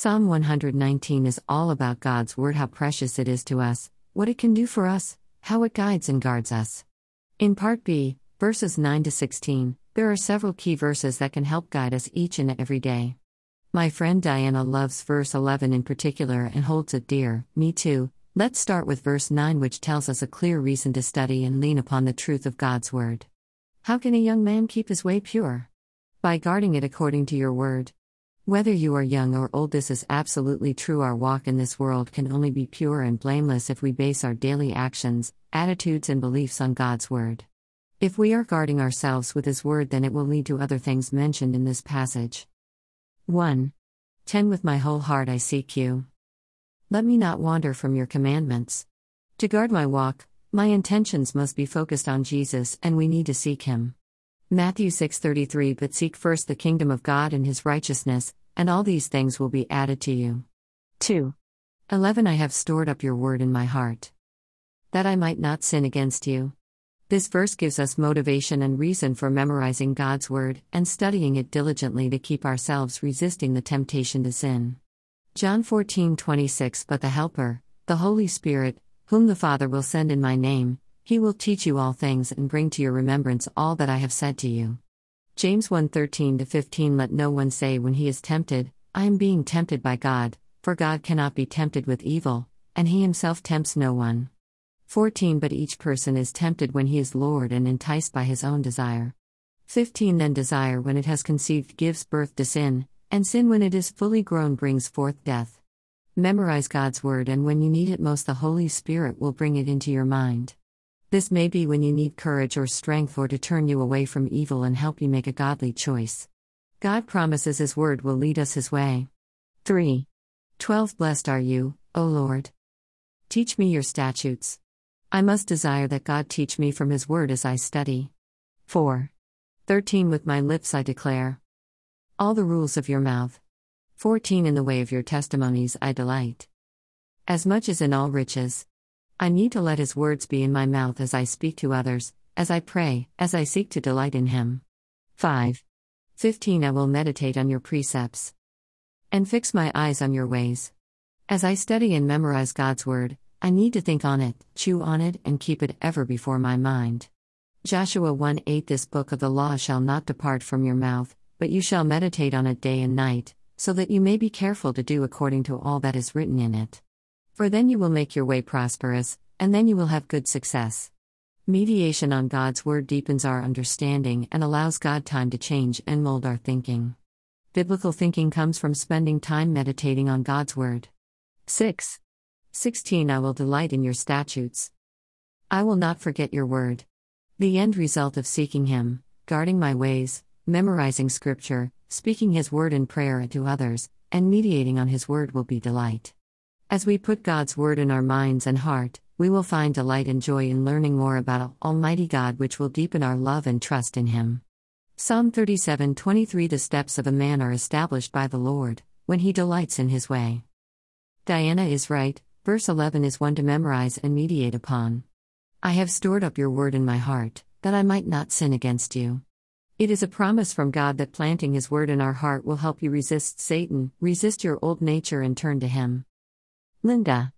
Psalm 119 is all about God's Word, how precious it is to us, what it can do for us, how it guides and guards us. In Part B, verses 9 to 16, there are several key verses that can help guide us each and every day. My friend Diana loves verse 11 in particular and holds it dear, me too. Let's start with verse 9, which tells us a clear reason to study and lean upon the truth of God's Word. How can a young man keep his way pure? By guarding it according to your Word. Whether you are young or old, this is absolutely true. Our walk in this world can only be pure and blameless if we base our daily actions, attitudes, and beliefs on God's Word. If we are guarding ourselves with His Word, then it will lead to other things mentioned in this passage. 1. 10 With my whole heart I seek you. Let me not wander from your commandments. To guard my walk, my intentions must be focused on Jesus and we need to seek him. Matthew 6:33 But seek first the kingdom of God and his righteousness, and all these things will be added to you. 2. 11 I have stored up your word in my heart that I might not sin against you. This verse gives us motivation and reason for memorizing God's Word and studying it diligently to keep ourselves resisting the temptation to sin. John 14:26 But the Helper, the Holy Spirit, whom the Father will send in my name, he will teach you all things and bring to your remembrance all that I have said to you. James 1:13 15 Let no one say when he is tempted, I am being tempted by God, for God cannot be tempted with evil, and he himself tempts no one. 14 But each person is tempted when he is lured and enticed by his own desire. 15 Then desire, when it has conceived, gives birth to sin, and sin, when it is fully grown, brings forth death. Memorize God's Word, and when you need it most, the Holy Spirit will bring it into your mind. This may be when you need courage or strength or to turn you away from evil and help you make a godly choice. God promises His Word will lead us His way. 3. 12 Blessed are you, O Lord. Teach me your statutes. I must desire that God teach me from His Word as I study. 4. 13 With my lips I declare all the rules of your mouth. 14 In the way of your testimonies I delight. As much as in all riches. I need to let His words be in my mouth as I speak to others, as I pray, as I seek to delight in Him. 5. 15 I will meditate on your precepts. And fix my eyes on your ways. As I study and memorize God's Word, I need to think on it, chew on it, and keep it ever before my mind. Joshua 1 8 This book of the law shall not depart from your mouth, but you shall meditate on it day and night, so that you may be careful to do according to all that is written in it. For then you will make your way prosperous, and then you will have good success. Mediation on God's Word deepens our understanding and allows God time to change and mold our thinking. Biblical thinking comes from spending time meditating on God's Word. 6. 16 I will delight in your statutes. I will not forget your word. The end result of seeking Him, guarding my ways, memorizing Scripture, speaking His word in prayer to others, and mediating on His word will be delight. As we put God's word in our minds and heart, we will find delight and joy in learning more about Almighty God, which will deepen our love and trust in Him. Psalm 37 23 The steps of a man are established by the Lord, when he delights in His way. Diana is right, Verse 11 is one to memorize and mediate upon. I have stored up your word in my heart, that I might not sin against you. It is a promise from God that planting His word in our heart will help you resist Satan, resist your old nature, and turn to Him. 能干